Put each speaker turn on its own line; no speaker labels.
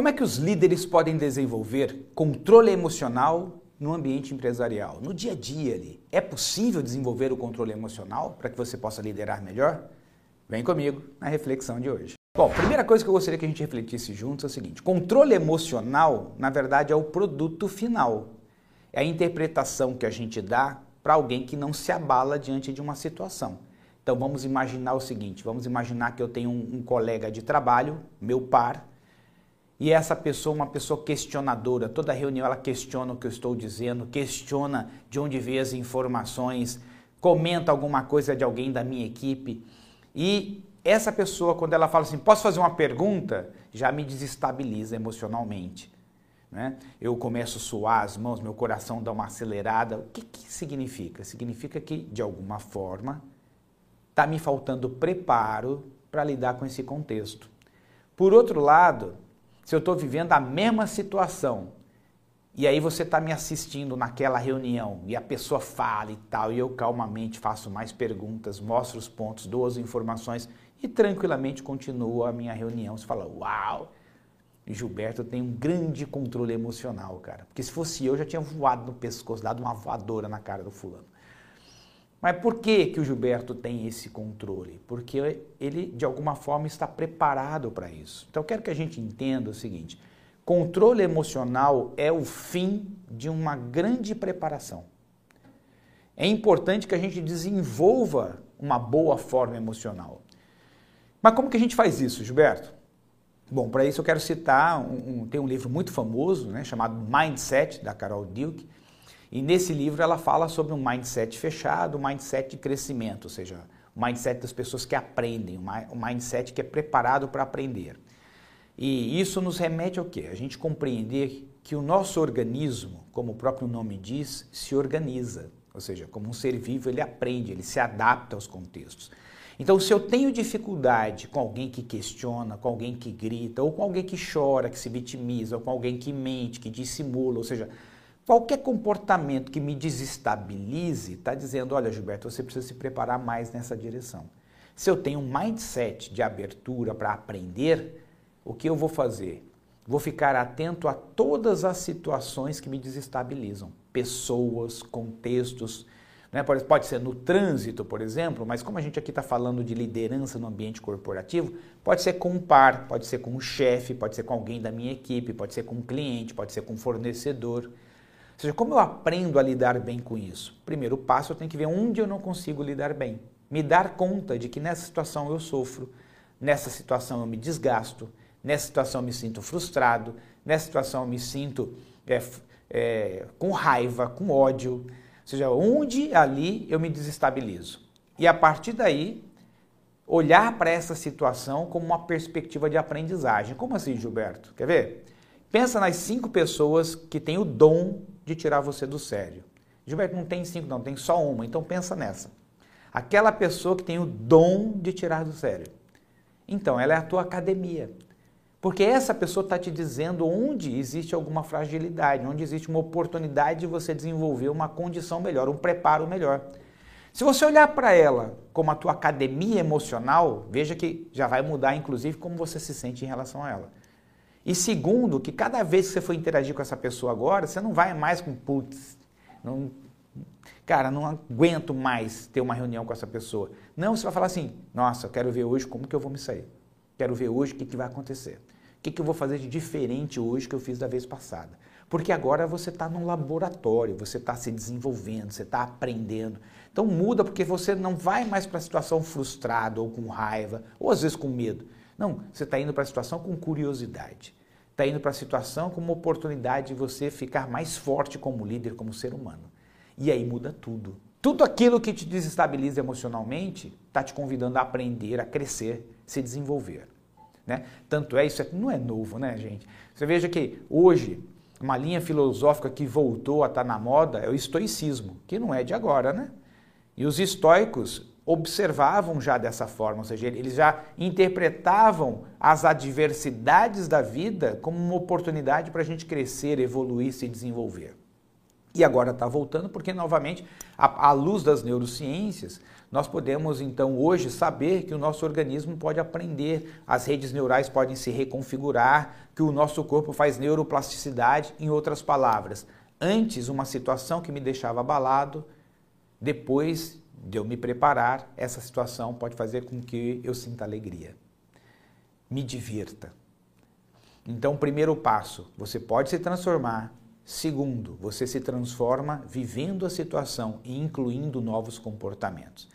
Como é que os líderes podem desenvolver controle emocional no ambiente empresarial, no dia a dia ali? É possível desenvolver o controle emocional para que você possa liderar melhor? Vem comigo na reflexão de hoje. Bom, primeira coisa que eu gostaria que a gente refletisse juntos é o seguinte: controle emocional, na verdade, é o produto final. É a interpretação que a gente dá para alguém que não se abala diante de uma situação. Então vamos imaginar o seguinte: vamos imaginar que eu tenho um, um colega de trabalho, meu par, e essa pessoa, uma pessoa questionadora, toda reunião ela questiona o que eu estou dizendo, questiona de onde veio as informações, comenta alguma coisa de alguém da minha equipe. E essa pessoa, quando ela fala assim, posso fazer uma pergunta, já me desestabiliza emocionalmente. Né? Eu começo a suar as mãos, meu coração dá uma acelerada. O que, que significa? Significa que, de alguma forma, está me faltando preparo para lidar com esse contexto. Por outro lado, se eu estou vivendo a mesma situação e aí você está me assistindo naquela reunião e a pessoa fala e tal, e eu calmamente faço mais perguntas, mostro os pontos, dou as informações e tranquilamente continuo a minha reunião. Você fala, uau! Gilberto tem um grande controle emocional, cara. Porque se fosse eu, já tinha voado no pescoço, dado uma voadora na cara do fulano. Mas por que, que o Gilberto tem esse controle? Porque ele, de alguma forma, está preparado para isso. Então, eu quero que a gente entenda o seguinte: controle emocional é o fim de uma grande preparação. É importante que a gente desenvolva uma boa forma emocional. Mas como que a gente faz isso, Gilberto? Bom, para isso eu quero citar, um, um, tem um livro muito famoso, né, chamado Mindset, da Carol Dweck, e nesse livro ela fala sobre um mindset fechado, um mindset de crescimento, ou seja, o mindset das pessoas que aprendem, um mindset que é preparado para aprender. E isso nos remete ao quê? A gente compreender que o nosso organismo, como o próprio nome diz, se organiza. Ou seja, como um ser vivo, ele aprende, ele se adapta aos contextos. Então, se eu tenho dificuldade com alguém que questiona, com alguém que grita, ou com alguém que chora, que se vitimiza, ou com alguém que mente, que dissimula, ou seja, Qualquer comportamento que me desestabilize está dizendo: olha, Gilberto, você precisa se preparar mais nessa direção. Se eu tenho um mindset de abertura para aprender, o que eu vou fazer? Vou ficar atento a todas as situações que me desestabilizam, pessoas, contextos. Né? Pode, ser no trânsito, por exemplo, mas como a gente aqui está falando de liderança no ambiente corporativo, pode ser com um par, pode ser com um chefe, pode ser com alguém da minha equipe, pode ser com um cliente, pode ser com um fornecedor. Ou seja, como eu aprendo a lidar bem com isso? Primeiro passo, eu tenho que ver onde eu não consigo lidar bem. Me dar conta de que nessa situação eu sofro, nessa situação eu me desgasto, nessa situação eu me sinto frustrado, nessa situação eu me sinto é, é, com raiva, com ódio. Ou seja, onde ali eu me desestabilizo. E a partir daí, olhar para essa situação como uma perspectiva de aprendizagem. Como assim, Gilberto? Quer ver? Pensa nas cinco pessoas que têm o dom de tirar você do sério. Gilberto, não tem cinco, não, tem só uma. Então pensa nessa. Aquela pessoa que tem o dom de tirar do sério. Então, ela é a tua academia. Porque essa pessoa está te dizendo onde existe alguma fragilidade, onde existe uma oportunidade de você desenvolver uma condição melhor, um preparo melhor. Se você olhar para ela como a tua academia emocional, veja que já vai mudar, inclusive, como você se sente em relação a ela. E segundo, que cada vez que você for interagir com essa pessoa agora, você não vai mais com putz, não, cara, não aguento mais ter uma reunião com essa pessoa. Não, você vai falar assim, nossa, eu quero ver hoje como que eu vou me sair. Quero ver hoje o que, que vai acontecer. O que, que eu vou fazer de diferente hoje que eu fiz da vez passada. Porque agora você está num laboratório, você está se desenvolvendo, você está aprendendo. Então muda porque você não vai mais para a situação frustrado ou com raiva, ou às vezes com medo. Não, você está indo para a situação com curiosidade. Está indo para a situação com uma oportunidade de você ficar mais forte como líder, como ser humano. E aí muda tudo. Tudo aquilo que te desestabiliza emocionalmente está te convidando a aprender, a crescer, se desenvolver. Né? Tanto é, isso não é novo, né, gente? Você veja que hoje, uma linha filosófica que voltou a estar tá na moda é o estoicismo, que não é de agora, né? E os estoicos observavam já dessa forma, ou seja, eles já interpretavam as adversidades da vida como uma oportunidade para a gente crescer, evoluir, se desenvolver. E agora está voltando porque, novamente, à luz das neurociências, nós podemos então hoje saber que o nosso organismo pode aprender, as redes neurais podem se reconfigurar, que o nosso corpo faz neuroplasticidade, em outras palavras. Antes, uma situação que me deixava abalado, depois de eu me preparar, essa situação pode fazer com que eu sinta alegria. Me divirta. Então, primeiro passo, você pode se transformar Segundo, você se transforma vivendo a situação e incluindo novos comportamentos.